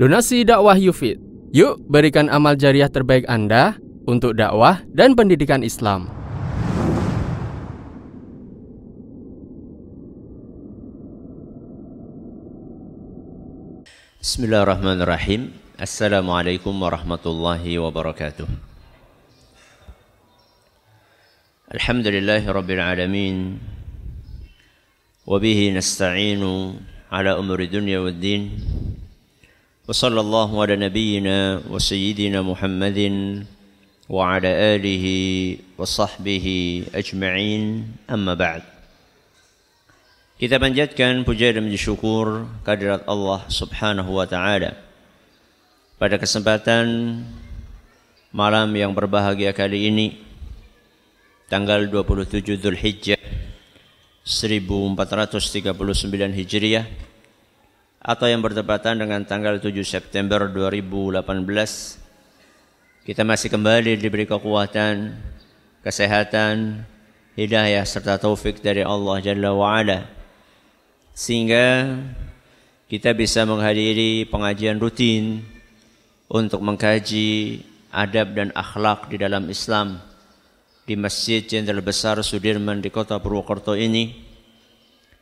Donasi dakwah Yufid. Yuk berikan amal jariah terbaik Anda untuk dakwah dan pendidikan Islam. Bismillahirrahmanirrahim. Assalamualaikum warahmatullahi wabarakatuh. Alhamdulillahi. Wabihi nasta'inu ala umuri dunia wa din. وصلى الله على نبينا وسيدنا محمد وعلى آله وصحبه أجمعين أما بعد Kita panjatkan puja dan syukur kehadirat Allah Subhanahu wa taala. Pada kesempatan malam yang berbahagia kali ini tanggal 27 Zulhijjah 1439 Hijriah atau yang bertepatan dengan tanggal 7 September 2018 kita masih kembali diberi kekuatan, kesehatan, hidayah serta taufik dari Allah Jalla wa Ala sehingga kita bisa menghadiri pengajian rutin untuk mengkaji adab dan akhlak di dalam Islam di Masjid Jenderal Besar Sudirman di kota Purwokerto ini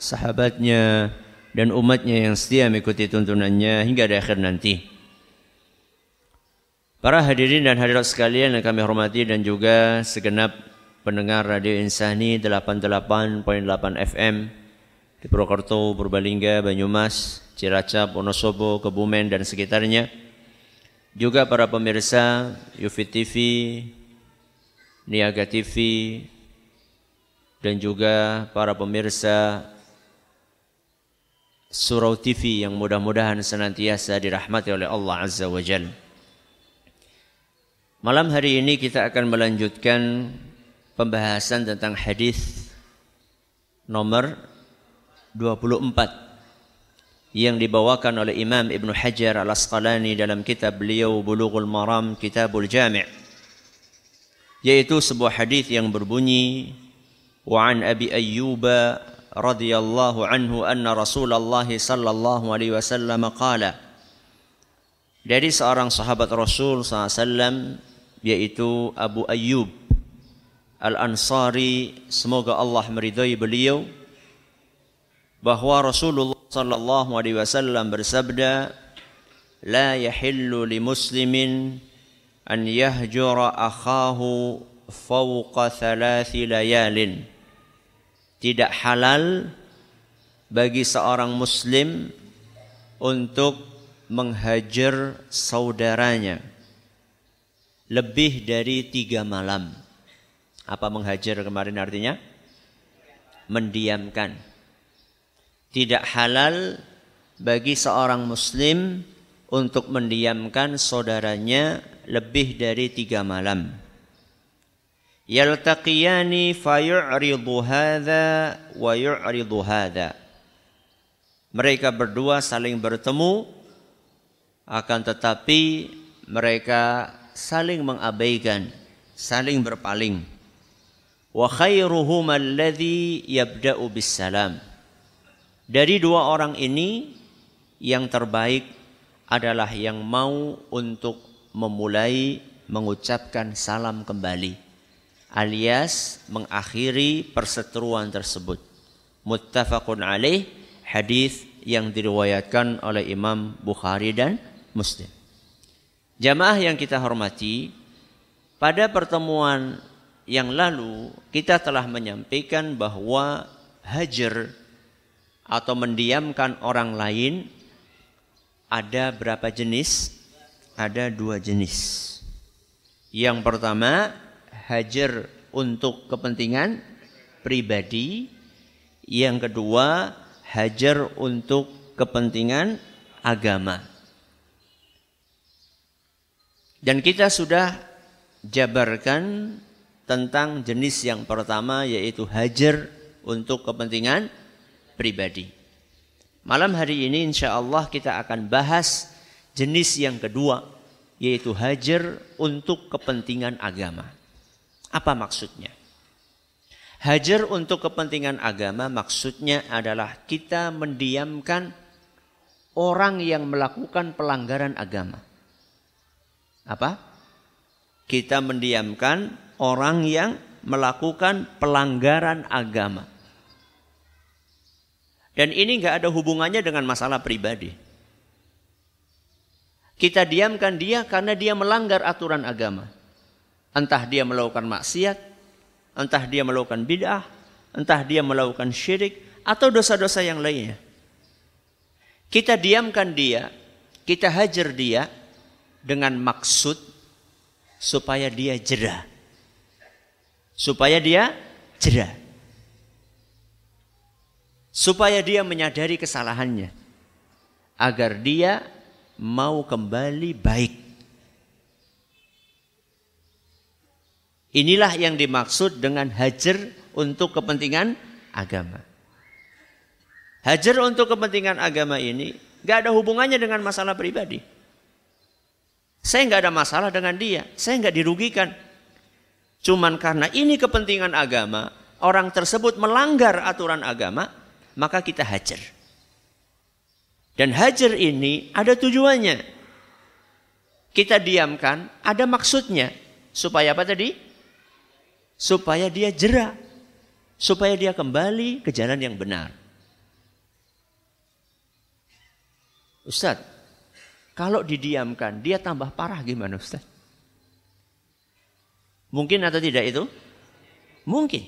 sahabatnya dan umatnya yang setia mengikuti tuntunannya hingga di akhir nanti. Para hadirin dan hadirat sekalian yang kami hormati dan juga segenap pendengar Radio Insani 88.8 FM di Purwokerto, Purbalingga, Banyumas, Cilacap, Wonosobo, Kebumen dan sekitarnya. Juga para pemirsa Yufit TV, Niaga TV, dan juga para pemirsa Surau TV yang mudah-mudahan senantiasa dirahmati oleh Allah Azza wa Jal. Malam hari ini kita akan melanjutkan pembahasan tentang hadis nomor 24 yang dibawakan oleh Imam Ibn Hajar Al-Asqalani dalam kitab beliau Bulughul Maram Kitabul Jami' yaitu sebuah hadis yang berbunyi wa an Abi Ayyub radhiyallahu anhu anna Rasulullah sallallahu alaihi wasallam qala. Dari seorang sahabat Rasul SAW yaitu Abu Ayyub Al-Ansari semoga Allah meridai beliau bahwa Rasulullah sallallahu alaihi wasallam bersabda la yahillu li muslimin an yahjura akhahu fawqa thalathi layalin tidak halal bagi seorang muslim untuk menghajar saudaranya lebih dari tiga malam. Apa menghajar kemarin artinya? Mendiamkan. Tidak halal bagi seorang muslim untuk mendiamkan saudaranya lebih dari tiga malam yaltaqiyani fayu'ridu hadha wa yu'ridu hadha mereka berdua saling bertemu akan tetapi mereka saling mengabaikan saling berpaling. Wa khairuhum alladhi yabda'u bis salam dari dua orang ini yang terbaik adalah yang mau untuk memulai mengucapkan salam kembali alias mengakhiri perseteruan tersebut. Muttafaqun alaih hadis yang diriwayatkan oleh Imam Bukhari dan Muslim. Jamaah yang kita hormati, pada pertemuan yang lalu kita telah menyampaikan bahwa hajar atau mendiamkan orang lain ada berapa jenis? Ada dua jenis. Yang pertama hajar untuk kepentingan pribadi. Yang kedua, hajar untuk kepentingan agama. Dan kita sudah jabarkan tentang jenis yang pertama yaitu hajar untuk kepentingan pribadi. Malam hari ini insya Allah kita akan bahas jenis yang kedua yaitu hajar untuk kepentingan agama. Apa maksudnya? Hajar untuk kepentingan agama maksudnya adalah kita mendiamkan orang yang melakukan pelanggaran agama. Apa? Kita mendiamkan orang yang melakukan pelanggaran agama. Dan ini nggak ada hubungannya dengan masalah pribadi. Kita diamkan dia karena dia melanggar aturan agama. Entah dia melakukan maksiat, entah dia melakukan bid'ah, entah dia melakukan syirik, atau dosa-dosa yang lainnya. Kita diamkan dia, kita hajar dia dengan maksud supaya dia jerah. Supaya dia jerah. Supaya dia menyadari kesalahannya. Agar dia mau kembali baik. Inilah yang dimaksud dengan hajar untuk kepentingan agama. Hajar untuk kepentingan agama ini gak ada hubungannya dengan masalah pribadi. Saya nggak ada masalah dengan dia, saya nggak dirugikan. Cuman karena ini kepentingan agama, orang tersebut melanggar aturan agama, maka kita hajar. Dan hajar ini ada tujuannya. Kita diamkan, ada maksudnya. Supaya apa tadi? Supaya dia jerah. Supaya dia kembali ke jalan yang benar. Ustaz, kalau didiamkan, dia tambah parah gimana Ustaz? Mungkin atau tidak itu? Mungkin.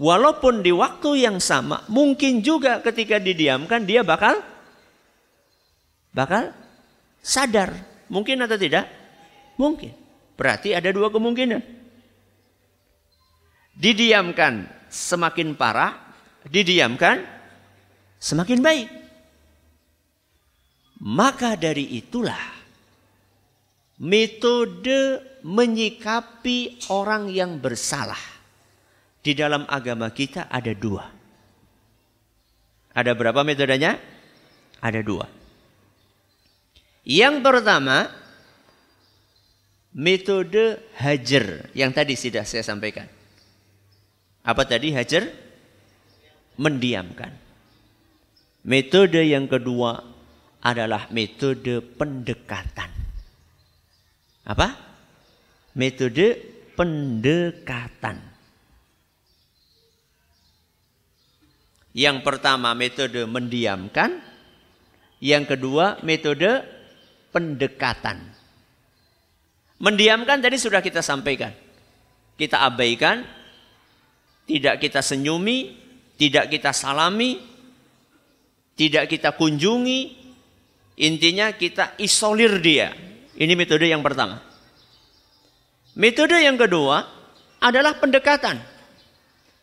Walaupun di waktu yang sama, mungkin juga ketika didiamkan dia bakal bakal sadar. Mungkin atau tidak? Mungkin. Berarti ada dua kemungkinan. Didiamkan semakin parah, didiamkan semakin baik. Maka dari itulah metode menyikapi orang yang bersalah di dalam agama kita ada dua. Ada berapa metodenya? Ada dua. Yang pertama, metode hajar yang tadi sudah saya sampaikan. Apa tadi hajar? Mendiamkan. Metode yang kedua adalah metode pendekatan. Apa? Metode pendekatan. Yang pertama metode mendiamkan, yang kedua metode pendekatan. Mendiamkan tadi sudah kita sampaikan. Kita abaikan, tidak kita senyumi, tidak kita salami, tidak kita kunjungi, Intinya kita isolir dia. Ini metode yang pertama. Metode yang kedua adalah pendekatan.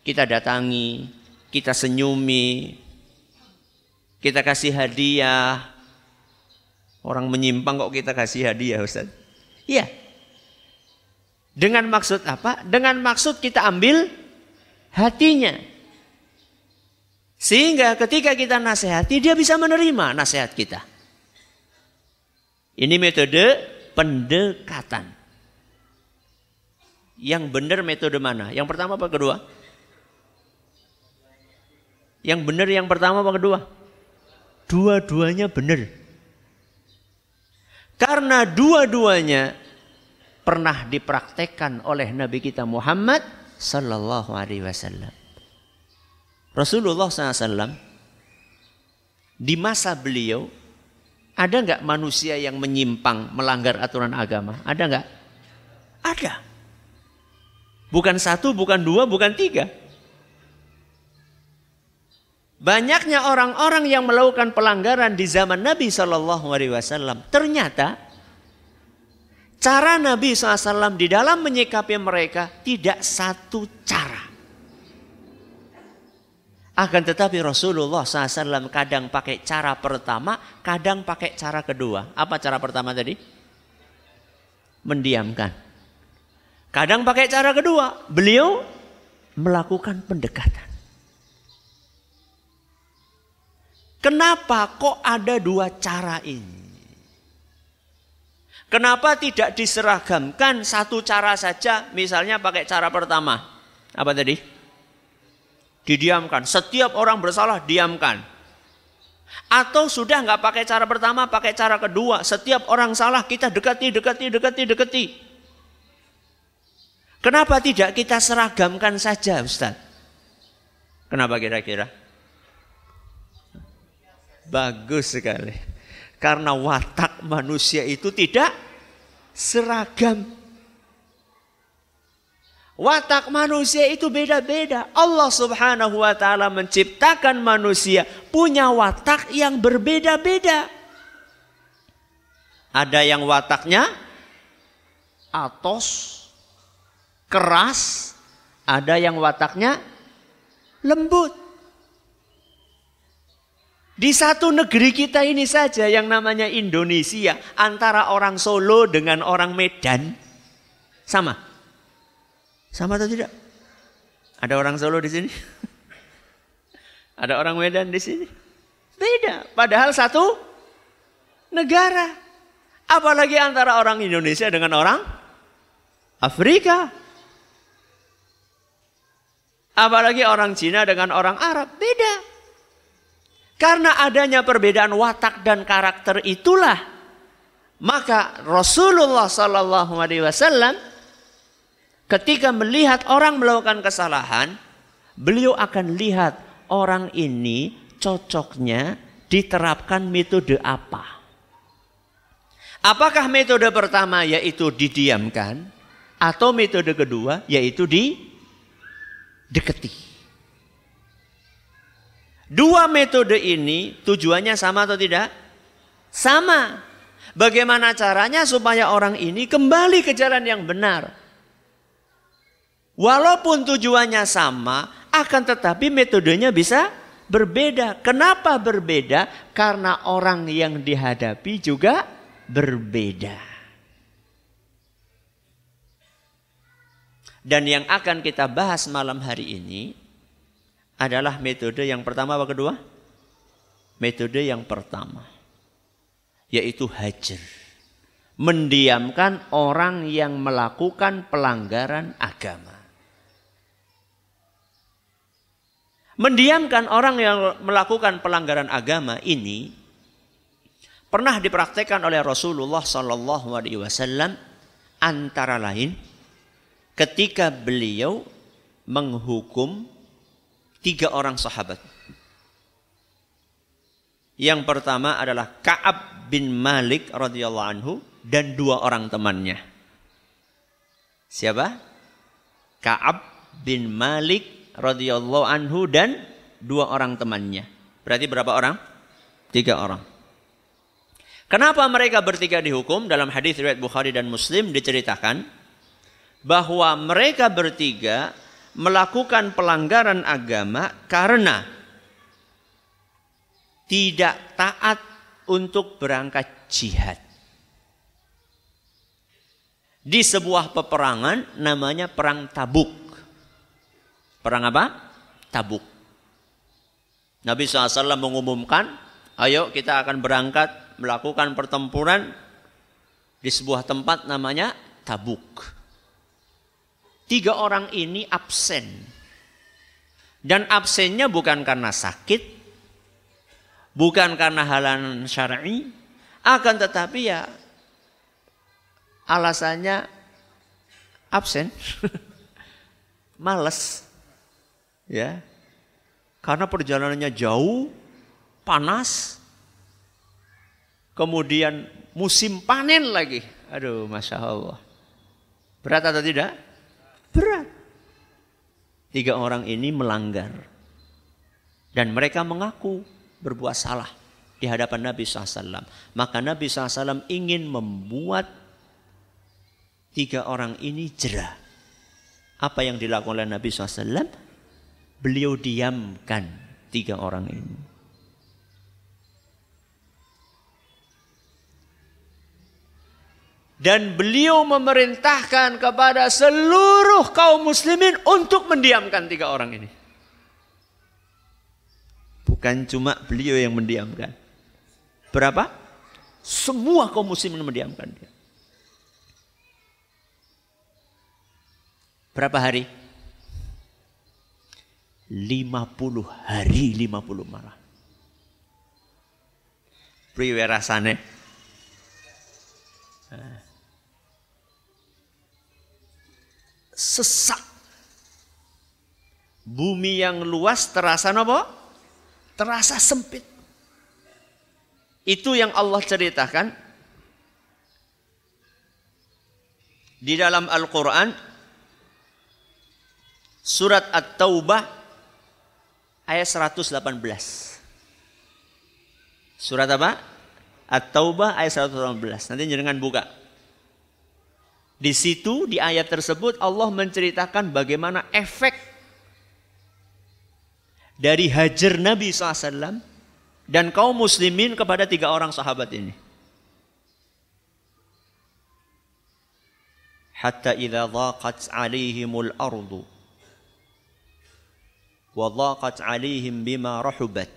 Kita datangi, kita senyumi, kita kasih hadiah. Orang menyimpang kok kita kasih hadiah Ustaz? Iya. Dengan maksud apa? Dengan maksud kita ambil hatinya. Sehingga ketika kita nasihati dia bisa menerima nasihat kita. Ini metode pendekatan. Yang benar metode mana? Yang pertama apa kedua? Yang benar yang pertama apa kedua? Dua-duanya benar. Karena dua-duanya pernah dipraktekkan oleh Nabi kita Muhammad sallallahu alaihi wasallam. Rasulullah SAW di masa beliau ada nggak manusia yang menyimpang melanggar aturan agama? Ada nggak? Ada. Bukan satu, bukan dua, bukan tiga. Banyaknya orang-orang yang melakukan pelanggaran di zaman Nabi Shallallahu Alaihi Wasallam. Ternyata cara Nabi SAW di dalam menyikapi mereka tidak satu cara. Akan tetapi Rasulullah SAW kadang pakai cara pertama, kadang pakai cara kedua. Apa cara pertama tadi? mendiamkan. Kadang pakai cara kedua, beliau melakukan pendekatan. Kenapa kok ada dua cara ini? Kenapa tidak diseragamkan satu cara saja? Misalnya pakai cara pertama. Apa tadi? Didiamkan. Setiap orang bersalah, diamkan. Atau sudah nggak pakai cara pertama, pakai cara kedua. Setiap orang salah kita dekati, dekati, dekati, dekati. Kenapa tidak kita seragamkan saja Ustaz? Kenapa kira-kira? Bagus sekali. Karena watak manusia itu tidak seragam. Watak manusia itu beda-beda. Allah Subhanahu wa taala menciptakan manusia punya watak yang berbeda-beda. Ada yang wataknya atos, keras, ada yang wataknya lembut. Di satu negeri kita ini saja yang namanya Indonesia, antara orang Solo dengan orang Medan sama. Sama atau tidak? Ada orang Solo di sini? Ada orang Medan di sini? Beda. Padahal satu negara. Apalagi antara orang Indonesia dengan orang Afrika. Apalagi orang Cina dengan orang Arab. Beda. Karena adanya perbedaan watak dan karakter itulah maka Rasulullah Sallallahu Alaihi Wasallam Ketika melihat orang melakukan kesalahan, beliau akan lihat orang ini cocoknya diterapkan metode apa. Apakah metode pertama yaitu didiamkan atau metode kedua yaitu di deketi. Dua metode ini tujuannya sama atau tidak? Sama. Bagaimana caranya supaya orang ini kembali ke jalan yang benar? Walaupun tujuannya sama, akan tetapi metodenya bisa berbeda. Kenapa berbeda? Karena orang yang dihadapi juga berbeda. Dan yang akan kita bahas malam hari ini adalah metode yang pertama apa kedua? Metode yang pertama yaitu hajar. Mendiamkan orang yang melakukan pelanggaran agama. Mendiamkan orang yang melakukan pelanggaran agama ini pernah dipraktekkan oleh Rasulullah Sallallahu Alaihi Wasallam antara lain ketika beliau menghukum tiga orang sahabat. Yang pertama adalah Ka'ab bin Malik radhiyallahu anhu dan dua orang temannya. Siapa? Ka'ab bin Malik radhiyallahu anhu dan dua orang temannya. Berarti berapa orang? Tiga orang. Kenapa mereka bertiga dihukum? Dalam hadis riwayat Bukhari dan Muslim diceritakan bahwa mereka bertiga melakukan pelanggaran agama karena tidak taat untuk berangkat jihad. Di sebuah peperangan namanya perang Tabuk. Perang apa? Tabuk. Nabi SAW mengumumkan, ayo kita akan berangkat melakukan pertempuran di sebuah tempat namanya Tabuk. Tiga orang ini absen. Dan absennya bukan karena sakit, bukan karena halan syar'i, akan tetapi ya alasannya absen. Males. Ya. Karena perjalanannya jauh, panas. Kemudian musim panen lagi. Aduh, Masya Allah. Berat atau tidak? Berat. Tiga orang ini melanggar. Dan mereka mengaku berbuat salah di hadapan Nabi SAW. Maka Nabi SAW ingin membuat tiga orang ini jerah. Apa yang dilakukan oleh Nabi SAW? beliau diamkan tiga orang ini. Dan beliau memerintahkan kepada seluruh kaum muslimin untuk mendiamkan tiga orang ini. Bukan cuma beliau yang mendiamkan. Berapa? Semua kaum muslimin mendiamkan dia. Berapa hari? 50 hari 50 malam. Priwe rasane? Sesak. Bumi yang luas terasa apa? Terasa sempit. Itu yang Allah ceritakan di dalam Al-Quran surat At-Taubah ayat 118. Surat apa? At-Taubah ayat 118. Nanti jangan buka. Di situ di ayat tersebut Allah menceritakan bagaimana efek dari hajar Nabi SAW dan kaum muslimin kepada tiga orang sahabat ini. Hatta idza dhaqat alaihimul ardu wa dhaqat alaihim bima rahubat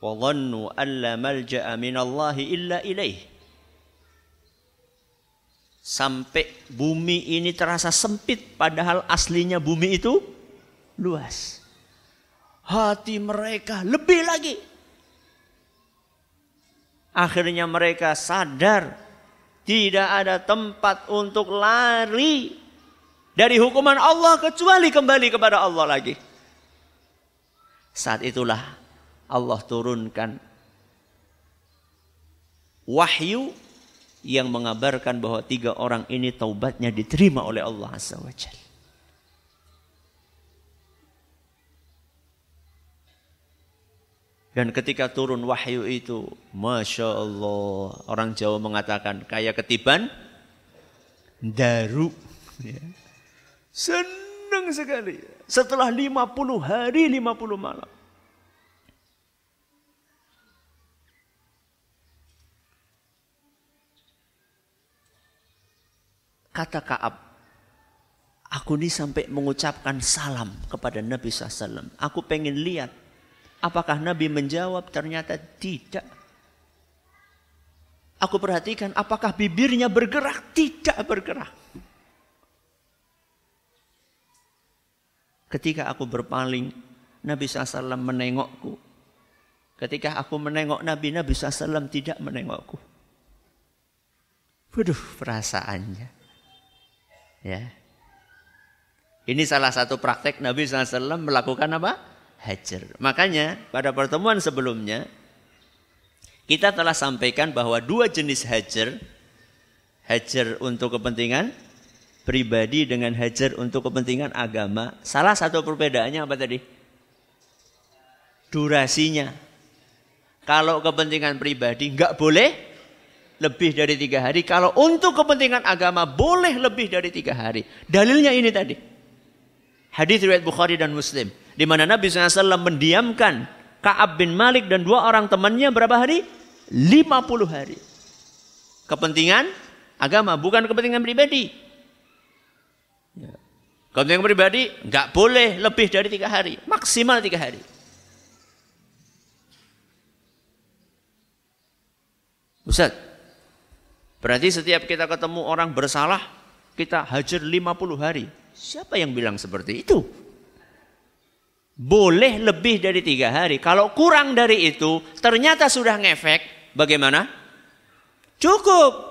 wa dhannu an la malja'a min Allah illa ilaih sampai bumi ini terasa sempit padahal aslinya bumi itu luas. Hati mereka lebih lagi. Akhirnya mereka sadar tidak ada tempat untuk lari dari hukuman Allah kecuali kembali kepada Allah lagi. Saat itulah Allah turunkan wahyu yang mengabarkan bahwa tiga orang ini taubatnya diterima oleh Allah Azza wa Jalla. Dan ketika turun wahyu itu, Masya Allah, orang Jawa mengatakan kayak ketiban daru. Ya. Senang sekali. Setelah 50 hari, 50 malam. Kata Kaab, aku ini sampai mengucapkan salam kepada Nabi SAW. Aku pengen lihat apakah Nabi menjawab, ternyata tidak. Aku perhatikan apakah bibirnya bergerak, tidak bergerak. Ketika aku berpaling, Nabi SAW menengokku. Ketika aku menengok Nabi, Nabi SAW tidak menengokku. Waduh, perasaannya. Ya. Ini salah satu praktek Nabi SAW melakukan apa? Hajar. Makanya pada pertemuan sebelumnya kita telah sampaikan bahwa dua jenis hajar, hajar untuk kepentingan pribadi dengan hajar untuk kepentingan agama. Salah satu perbedaannya apa tadi? Durasinya. Kalau kepentingan pribadi nggak boleh lebih dari tiga hari. Kalau untuk kepentingan agama boleh lebih dari tiga hari. Dalilnya ini tadi. Hadis riwayat Bukhari dan Muslim. Di mana Nabi SAW mendiamkan Ka'ab bin Malik dan dua orang temannya berapa hari? 50 hari. Kepentingan agama, bukan kepentingan pribadi. Ya. Kepentingan pribadi nggak boleh lebih dari tiga hari. Maksimal tiga hari. Ustaz, Berarti setiap kita ketemu orang bersalah, kita hajar 50 hari. Siapa yang bilang seperti itu? Boleh lebih dari tiga hari. Kalau kurang dari itu, ternyata sudah ngefek, bagaimana? Cukup.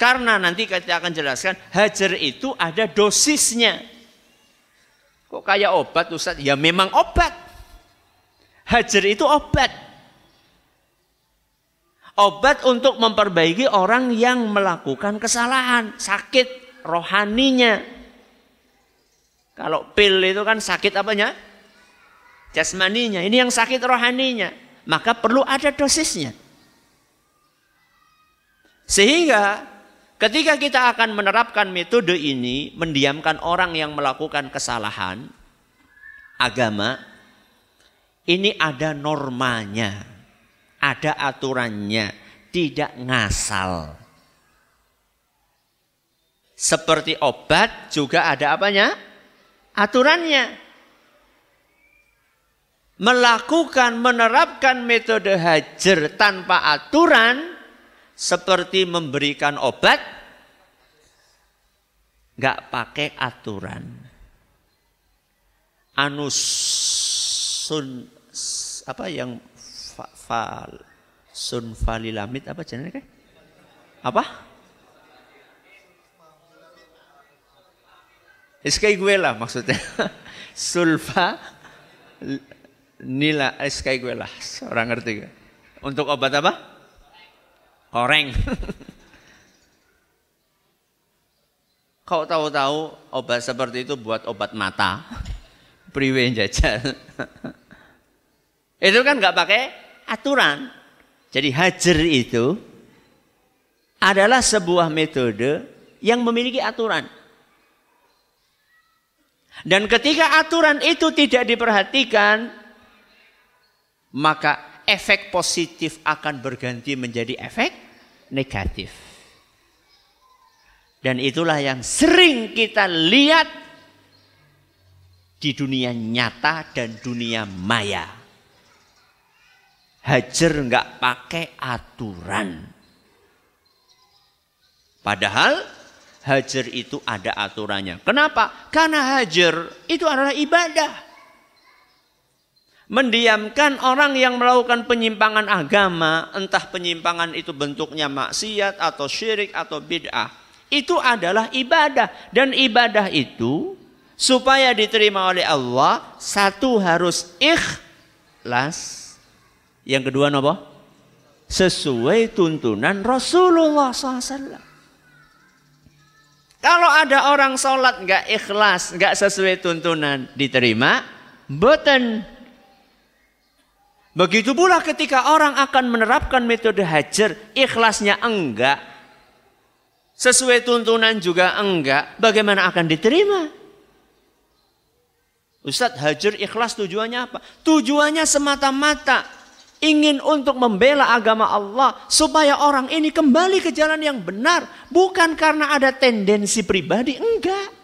Karena nanti kita akan jelaskan, hajar itu ada dosisnya. Kok kayak obat Ustaz? Ya memang obat. Hajar itu obat. Obat untuk memperbaiki orang yang melakukan kesalahan, sakit rohaninya. Kalau pil itu kan sakit apanya? Jasmaninya. Ini yang sakit rohaninya. Maka perlu ada dosisnya. Sehingga ketika kita akan menerapkan metode ini, mendiamkan orang yang melakukan kesalahan agama, ini ada normanya ada aturannya, tidak ngasal. Seperti obat juga ada apanya? Aturannya. Melakukan, menerapkan metode hajar tanpa aturan seperti memberikan obat nggak pakai aturan. Anus sun apa yang fa, fa, sun falilamid apa jenenge Apa? Iskai gue lah maksudnya. Sulfa nila iskai gue lah. Orang ngerti gak? Untuk obat apa? Koreng. Kau tahu-tahu obat seperti itu buat obat mata. Priwe jajal. itu kan nggak pakai aturan. Jadi hajar itu adalah sebuah metode yang memiliki aturan. Dan ketika aturan itu tidak diperhatikan, maka efek positif akan berganti menjadi efek negatif. Dan itulah yang sering kita lihat di dunia nyata dan dunia maya. Hajar nggak pakai aturan. Padahal hajar itu ada aturannya. Kenapa? Karena hajar itu adalah ibadah. Mendiamkan orang yang melakukan penyimpangan agama, entah penyimpangan itu bentuknya maksiat atau syirik atau bid'ah, itu adalah ibadah. Dan ibadah itu supaya diterima oleh Allah, satu harus ikhlas. Yang kedua apa? Sesuai tuntunan Rasulullah SAW. Kalau ada orang sholat nggak ikhlas, nggak sesuai tuntunan, diterima? Boten. Begitu pula ketika orang akan menerapkan metode hajar, ikhlasnya enggak. Sesuai tuntunan juga enggak, bagaimana akan diterima? Ustadz hajar ikhlas tujuannya apa? Tujuannya semata-mata ingin untuk membela agama Allah supaya orang ini kembali ke jalan yang benar, bukan karena ada tendensi pribadi, enggak.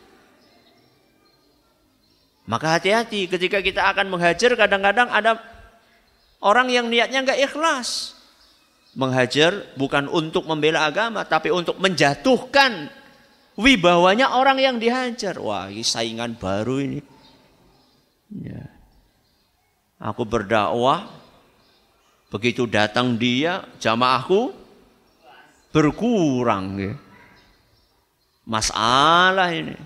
Maka hati-hati ketika kita akan menghajar kadang-kadang ada orang yang niatnya enggak ikhlas. Menghajar bukan untuk membela agama tapi untuk menjatuhkan wibawanya orang yang dihajar. Wah, ini saingan baru ini. Ya. Aku berdakwah Begitu datang dia, jamaahku berkurang. Ya. Masalah ini.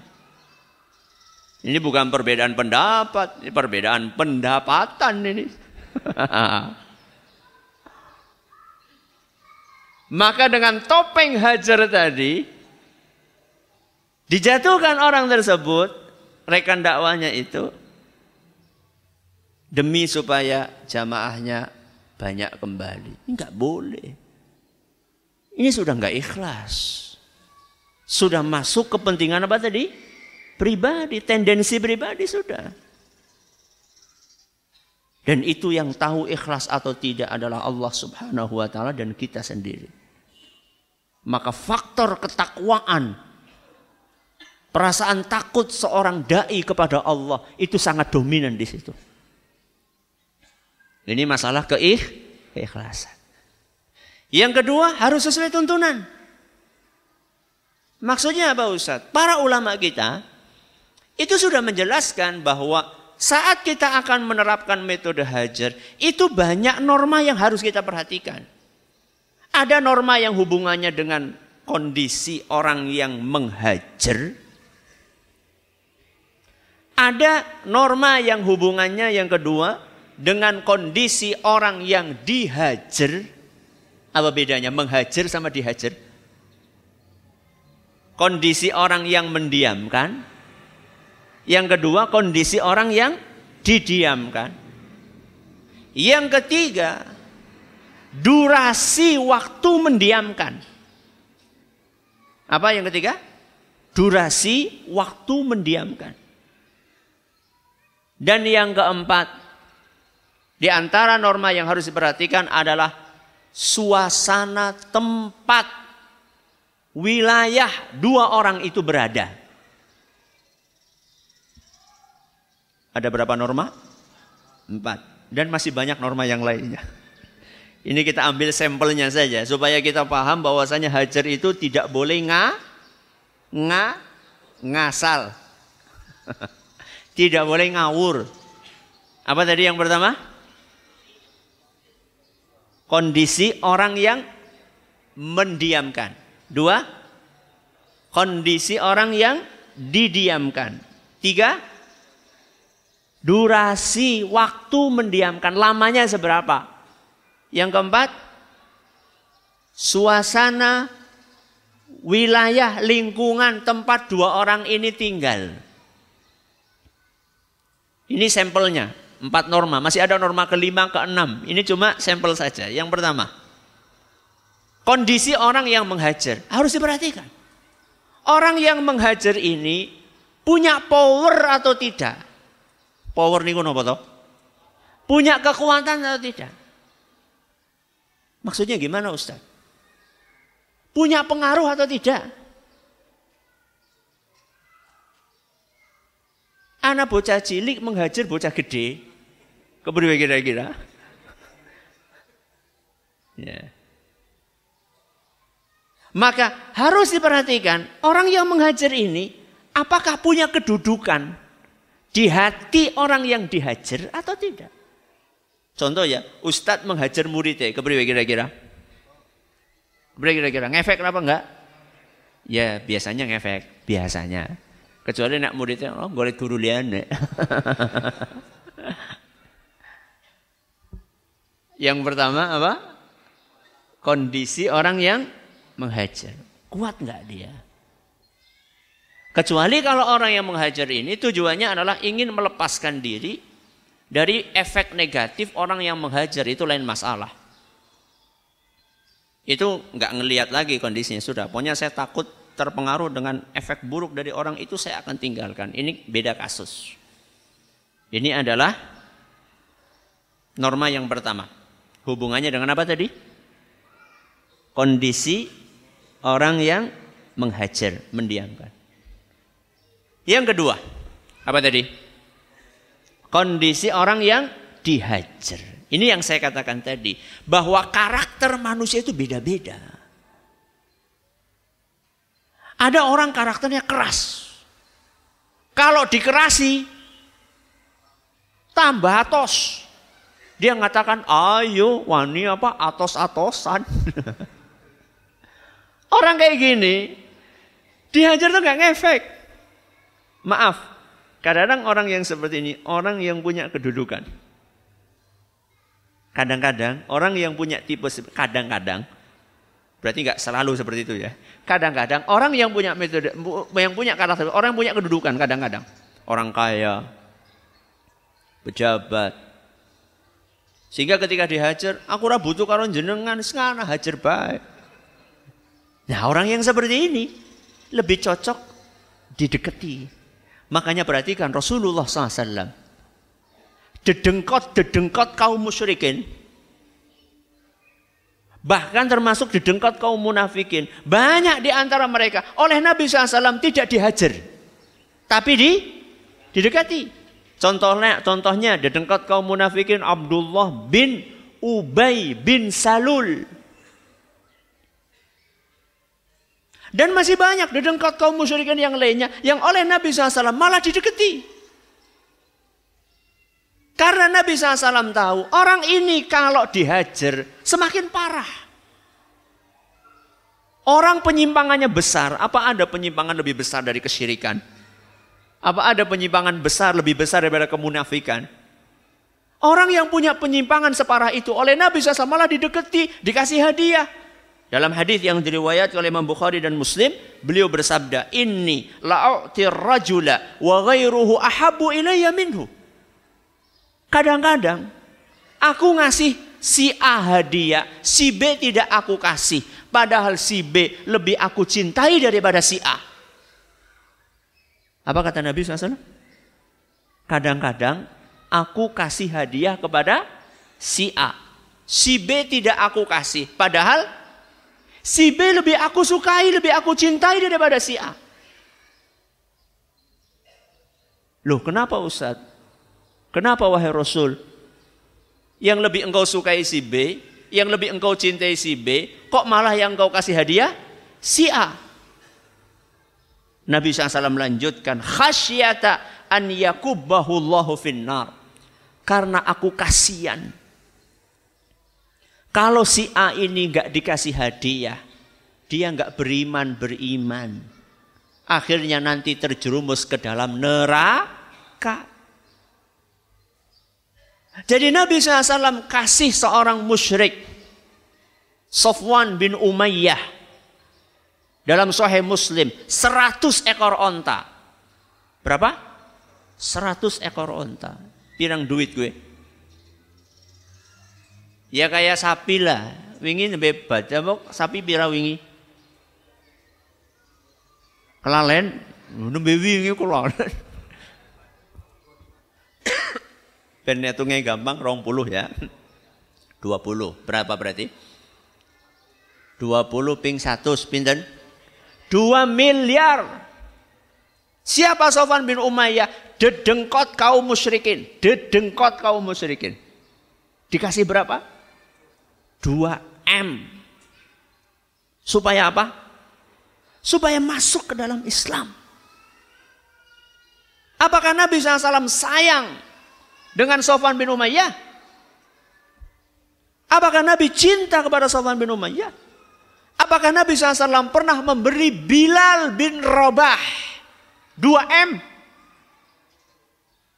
Ini bukan perbedaan pendapat, ini perbedaan pendapatan ini. Maka dengan topeng hajar tadi, dijatuhkan orang tersebut, rekan dakwanya itu, demi supaya jamaahnya banyak kembali. Ini enggak boleh. Ini sudah enggak ikhlas. Sudah masuk kepentingan apa tadi? Pribadi, tendensi pribadi sudah. Dan itu yang tahu ikhlas atau tidak adalah Allah Subhanahu wa taala dan kita sendiri. Maka faktor ketakwaan perasaan takut seorang dai kepada Allah itu sangat dominan di situ. Ini masalah keikh, keikhlasan. Yang kedua harus sesuai tuntunan. Maksudnya apa Ustaz? Para ulama kita itu sudah menjelaskan bahwa saat kita akan menerapkan metode hajar, itu banyak norma yang harus kita perhatikan. Ada norma yang hubungannya dengan kondisi orang yang menghajar. Ada norma yang hubungannya yang kedua dengan kondisi orang yang dihajar, apa bedanya menghajar sama dihajar? Kondisi orang yang mendiamkan, yang kedua kondisi orang yang didiamkan. Yang ketiga, durasi waktu mendiamkan. Apa yang ketiga? Durasi waktu mendiamkan. Dan yang keempat, Di antara norma yang harus diperhatikan adalah suasana tempat wilayah dua orang itu berada. Ada berapa norma? Empat. Dan masih banyak norma yang lainnya. Ini kita ambil sampelnya saja supaya kita paham bahwasanya hajar itu tidak boleh nga nga ngasal. tidak boleh ngawur. Apa tadi yang pertama? Kondisi orang yang mendiamkan. Dua, kondisi orang yang didiamkan. Tiga, durasi waktu mendiamkan. Lamanya seberapa? Yang keempat, suasana wilayah lingkungan tempat dua orang ini tinggal. Ini sampelnya. Empat norma, masih ada norma kelima, keenam. Ini cuma sampel saja. Yang pertama, kondisi orang yang menghajar harus diperhatikan. Orang yang menghajar ini punya power atau tidak? Power nih apa toh? Punya kekuatan atau tidak? Maksudnya gimana Ustaz? Punya pengaruh atau tidak? Anak bocah cilik menghajar bocah gede. Kepriwe kira-kira? Ya. Maka harus diperhatikan orang yang menghajar ini apakah punya kedudukan di hati orang yang dihajar atau tidak. Contoh ya, Ustadz menghajar muridnya, kepriwe kira-kira? Kepriwe kira-kira? Ngefek apa enggak? Ya biasanya ngefek, biasanya. Kecuali nak muridnya, oh golek guru liane. Yang pertama apa? Kondisi orang yang menghajar. Kuat nggak dia? Kecuali kalau orang yang menghajar ini tujuannya adalah ingin melepaskan diri dari efek negatif orang yang menghajar itu lain masalah. Itu nggak ngelihat lagi kondisinya sudah. Pokoknya saya takut terpengaruh dengan efek buruk dari orang itu saya akan tinggalkan. Ini beda kasus. Ini adalah norma yang pertama. Hubungannya dengan apa tadi? Kondisi orang yang menghajar, mendiamkan. Yang kedua, apa tadi? Kondisi orang yang dihajar. Ini yang saya katakan tadi, bahwa karakter manusia itu beda-beda. Ada orang karakternya keras. Kalau dikerasi, tambah atos. Dia mengatakan, ayo wani apa atos-atosan. Orang kayak gini, dihajar tuh gak ngefek. Maaf, kadang-kadang orang yang seperti ini, orang yang punya kedudukan. Kadang-kadang orang yang punya tipe kadang-kadang berarti nggak selalu seperti itu ya. Kadang-kadang orang yang punya metode yang punya karakter, orang yang punya kedudukan kadang-kadang orang kaya, pejabat, sehingga ketika dihajar, aku ora butuh karo jenengan, sekana hajar baik. Nah orang yang seperti ini lebih cocok didekati. Makanya perhatikan Rasulullah SAW. Dedengkot-dedengkot kaum musyrikin. Bahkan termasuk dedengkot kaum munafikin. Banyak di antara mereka oleh Nabi SAW tidak dihajar. Tapi di, didekati. Contohnya, contohnya dekat kaum munafikin Abdullah bin Ubay bin Salul. Dan masih banyak dekat kaum musyrikin yang lainnya yang oleh Nabi SAW malah didekati. Karena Nabi SAW tahu orang ini kalau dihajar semakin parah. Orang penyimpangannya besar. Apa ada penyimpangan lebih besar dari kesyirikan? Apa ada penyimpangan besar lebih besar daripada kemunafikan? Orang yang punya penyimpangan separah itu oleh Nabi SAW malah didekati, dikasih hadiah. Dalam hadis yang diriwayatkan oleh Imam Bukhari dan Muslim, beliau bersabda, "Inni la'u'ti rajula wa ghairuhu ahabu ilayya minhu." Kadang-kadang aku ngasih si A hadiah, si B tidak aku kasih, padahal si B lebih aku cintai daripada si A. Apa kata Nabi SAW? Kadang-kadang aku kasih hadiah kepada si A. Si B tidak aku kasih. Padahal si B lebih aku sukai, lebih aku cintai daripada si A. Loh kenapa Ustaz? Kenapa wahai Rasul? Yang lebih engkau sukai si B, yang lebih engkau cintai si B, kok malah yang engkau kasih hadiah? Si A. Nabi SAW melanjutkan, khasyata an yakubbahu Allahu finnar. Karena aku kasihan kalau si A ini nggak dikasih hadiah, dia nggak beriman beriman. Akhirnya nanti terjerumus ke dalam neraka. Jadi Nabi SAW kasih seorang musyrik. Sofwan bin Umayyah. Dalam Sahih Muslim. 100 ekor onta. Berapa? 100 ekor onta. Pirang duit gue? Ya kayak sapi lah. Wingi nembe baca sapi pira wingi? Kelalen, nembe wingi kelalen. Ben hitungnya gampang rong puluh ya. dua puluh Berapa berarti? dua puluh ping satu pinten? Dua miliar. Siapa Sofan bin Umayyah? Dedengkot kaum musyrikin. Dedengkot kaum musyrikin. Dikasih berapa? 2M. Supaya apa? Supaya masuk ke dalam Islam. Apakah Nabi SAW sayang dengan Sofan bin Umayyah? Apakah Nabi cinta kepada Sofan bin Umayyah? Apakah Nabi SAW pernah memberi Bilal bin Robah 2M?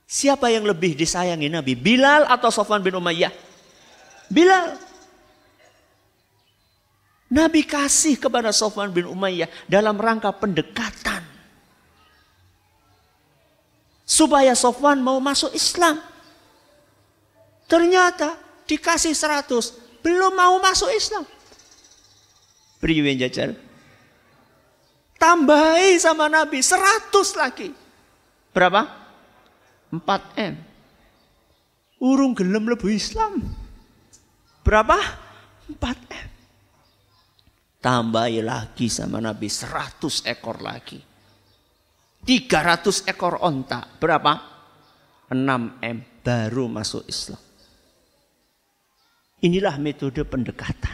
Siapa yang lebih disayangi Nabi? Bilal atau Sofan bin Umayyah? Bilal. Nabi kasih kepada Sofwan bin Umayyah dalam rangka pendekatan. Supaya Sofwan mau masuk Islam. Ternyata dikasih 100, belum mau masuk Islam. Priwen jajar. Tambahi sama Nabi 100 lagi. Berapa? 4M. Urung gelem lebu Islam. Berapa? 4M. Tambahi lagi sama Nabi 100 ekor lagi. 300 ekor onta. Berapa? 6M. Baru masuk Islam. Inilah metode pendekatan.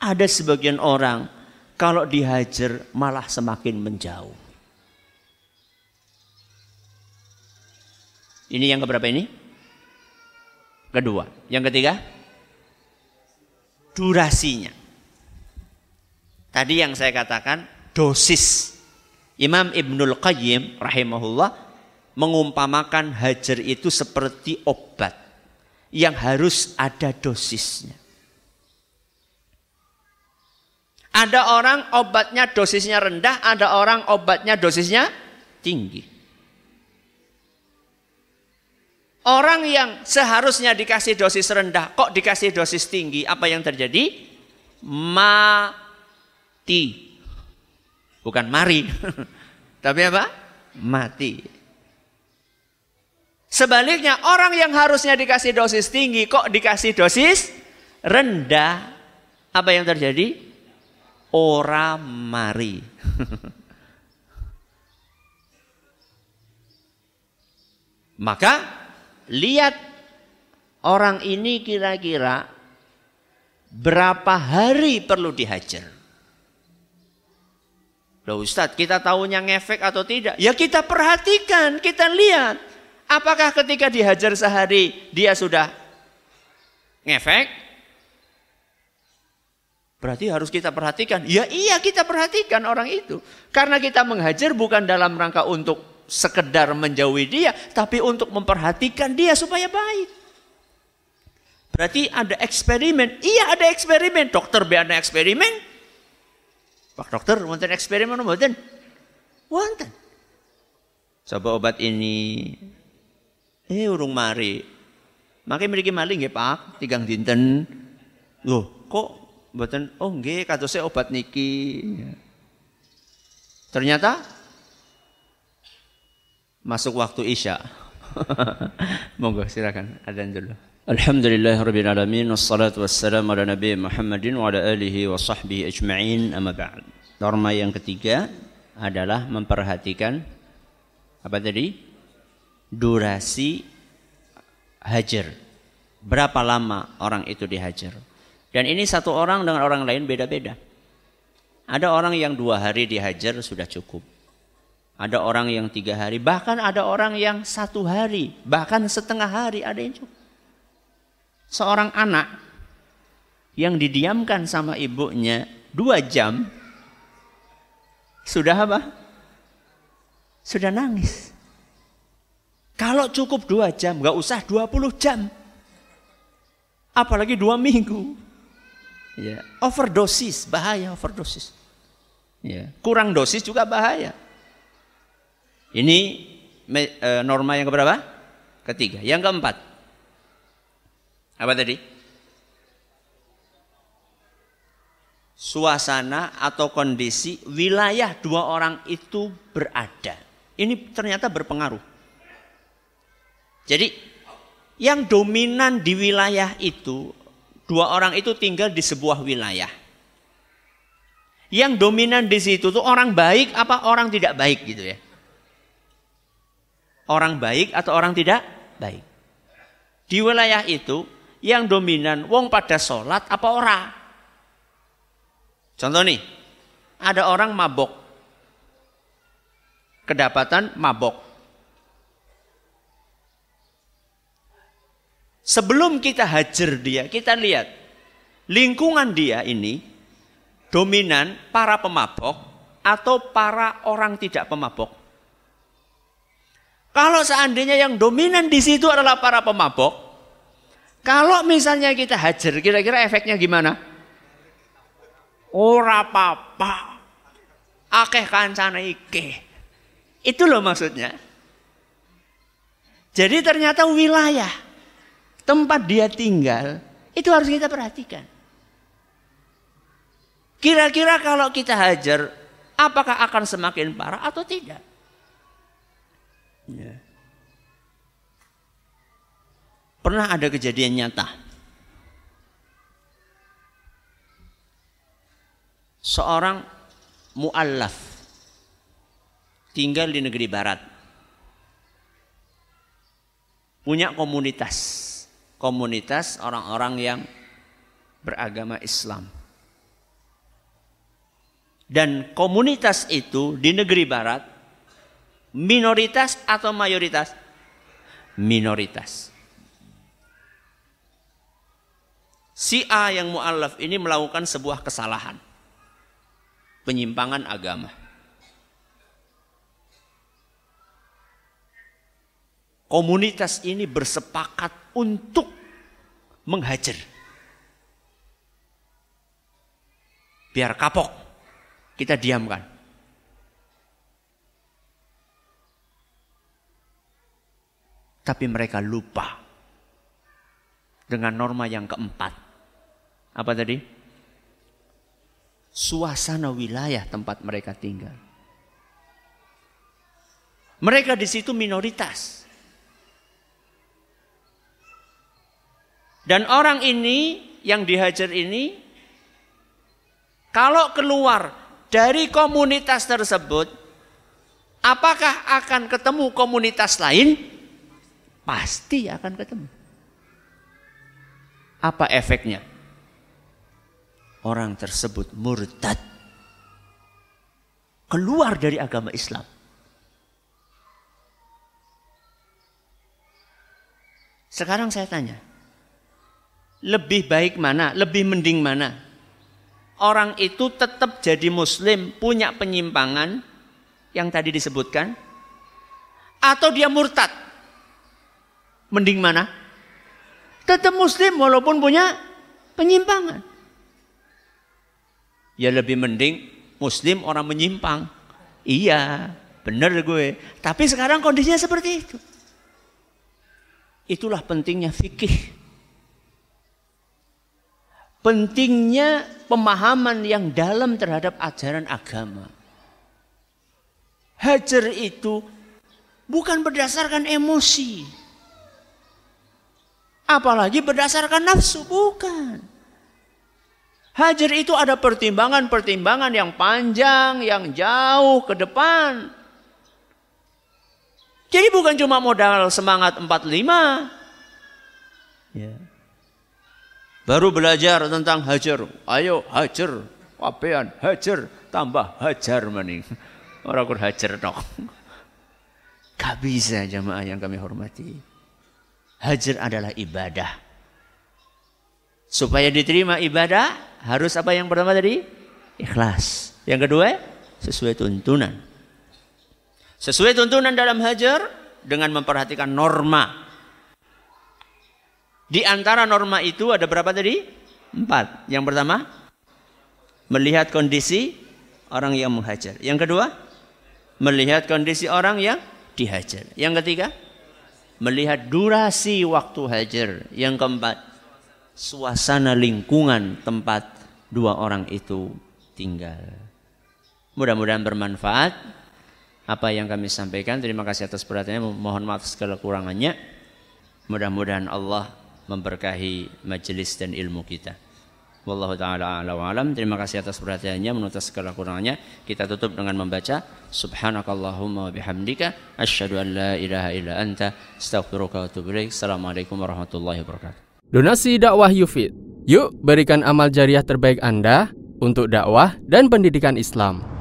Ada sebagian orang kalau dihajar malah semakin menjauh. Ini yang keberapa ini? Kedua. Yang ketiga? Durasinya. Tadi yang saya katakan dosis. Imam Ibnul Qayyim rahimahullah mengumpamakan hajar itu seperti obat yang harus ada dosisnya. Ada orang obatnya dosisnya rendah, ada orang obatnya dosisnya tinggi. Orang yang seharusnya dikasih dosis rendah, kok dikasih dosis tinggi? Apa yang terjadi? Ma mati. Bukan mari. Tapi apa? Mati. Sebaliknya orang yang harusnya dikasih dosis tinggi kok dikasih dosis rendah. Apa yang terjadi? Ora mari. Maka lihat orang ini kira-kira berapa hari perlu dihajar. Loh Ustadz, kita tahunya ngefek atau tidak? Ya kita perhatikan, kita lihat. Apakah ketika dihajar sehari dia sudah ngefek? Berarti harus kita perhatikan. Ya iya kita perhatikan orang itu. Karena kita menghajar bukan dalam rangka untuk sekedar menjauhi dia. Tapi untuk memperhatikan dia supaya baik. Berarti ada eksperimen. Iya ada eksperimen. Dokter ada eksperimen. Pak dokter, wonten eksperimen wonten? Wonten. Coba obat ini. Eh urung mari. Makai mriki maling nggih Pak, tigang dinten. Loh, kok mboten oh nggih kadose obat niki. Ternyata masuk waktu Isya. Monggo silakan adzan dulu. Alhamdulillah Rabbil Alamin Wassalatu wassalamu ala Nabi Muhammadin Wa ala alihi wa sahbihi ajma'in Amma ba'd Norma yang ketiga adalah memperhatikan Apa tadi? Durasi hajar Berapa lama orang itu dihajar dan ini satu orang dengan orang lain beda-beda. Ada orang yang dua hari dihajar sudah cukup. Ada orang yang tiga hari, bahkan ada orang yang satu hari, bahkan setengah hari ada yang cukup. Seorang anak yang didiamkan sama ibunya dua jam, sudah apa? Sudah nangis. Kalau cukup dua jam, nggak usah 20 jam. Apalagi dua minggu. Ya, overdosis, bahaya overdosis. Ya, kurang dosis juga bahaya. Ini e, norma yang keberapa? Ketiga. Yang keempat. Apa tadi? suasana atau kondisi wilayah dua orang itu berada. Ini ternyata berpengaruh. Jadi yang dominan di wilayah itu dua orang itu tinggal di sebuah wilayah. Yang dominan di situ tuh orang baik apa orang tidak baik gitu ya. Orang baik atau orang tidak baik. Di wilayah itu yang dominan wong pada sholat apa orang? Contoh nih, ada orang mabok. Kedapatan mabok. Sebelum kita hajar dia, kita lihat lingkungan dia ini dominan para pemabok atau para orang tidak pemabok. Kalau seandainya yang dominan di situ adalah para pemabok, kalau misalnya kita hajar, kira-kira efeknya gimana? Ora apa-apa. Akeh kancane iki. Itu loh maksudnya. Jadi ternyata wilayah tempat dia tinggal itu harus kita perhatikan. Kira-kira kalau kita hajar, apakah akan semakin parah atau tidak? Ya. Pernah ada kejadian nyata. seorang muallaf tinggal di negeri barat. Punya komunitas. Komunitas orang-orang yang beragama Islam. Dan komunitas itu di negeri barat minoritas atau mayoritas? Minoritas. Si A yang mu'allaf ini melakukan sebuah kesalahan penyimpangan agama. Komunitas ini bersepakat untuk menghajar. Biar kapok, kita diamkan. Tapi mereka lupa dengan norma yang keempat. Apa tadi? suasana wilayah tempat mereka tinggal. Mereka di situ minoritas. Dan orang ini yang dihajar ini kalau keluar dari komunitas tersebut apakah akan ketemu komunitas lain? Pasti akan ketemu. Apa efeknya? orang tersebut murtad. Keluar dari agama Islam. Sekarang saya tanya, lebih baik mana, lebih mending mana? Orang itu tetap jadi muslim, punya penyimpangan yang tadi disebutkan, atau dia murtad? Mending mana? Tetap muslim walaupun punya penyimpangan. Ya lebih mending muslim orang menyimpang. Iya, benar gue. Tapi sekarang kondisinya seperti itu. Itulah pentingnya fikih. Pentingnya pemahaman yang dalam terhadap ajaran agama. Hajar itu bukan berdasarkan emosi. Apalagi berdasarkan nafsu, bukan. Hajar itu ada pertimbangan-pertimbangan yang panjang, yang jauh ke depan. Jadi bukan cuma modal semangat 45. Ya. Baru belajar tentang hajar. Ayo hajar. Wapean hajar. Tambah hajar maning. Orang kur hajar dong. Gak bisa jamaah yang kami hormati. Hajar adalah ibadah. Supaya diterima ibadah harus apa yang pertama tadi? Ikhlas. Yang kedua sesuai tuntunan. Sesuai tuntunan dalam hajar dengan memperhatikan norma. Di antara norma itu ada berapa tadi? Empat. Yang pertama, melihat kondisi orang yang menghajar. Yang kedua, melihat kondisi orang yang dihajar. Yang ketiga, melihat durasi waktu hajar. Yang keempat, suasana lingkungan tempat dua orang itu tinggal. Mudah-mudahan bermanfaat apa yang kami sampaikan. Terima kasih atas perhatiannya. Mohon maaf segala kurangannya. Mudah-mudahan Allah memberkahi majelis dan ilmu kita. Wallahu taala ala wa alam. Terima kasih atas perhatiannya menutup segala kurangannya. Kita tutup dengan membaca subhanakallahumma wa bihamdika asyhadu an la ilaha illa anta astaghfiruka wa atubu ilaik. Assalamualaikum warahmatullahi wabarakatuh. Donasi dakwah Yufid. Yuk berikan amal jariah terbaik Anda untuk dakwah dan pendidikan Islam.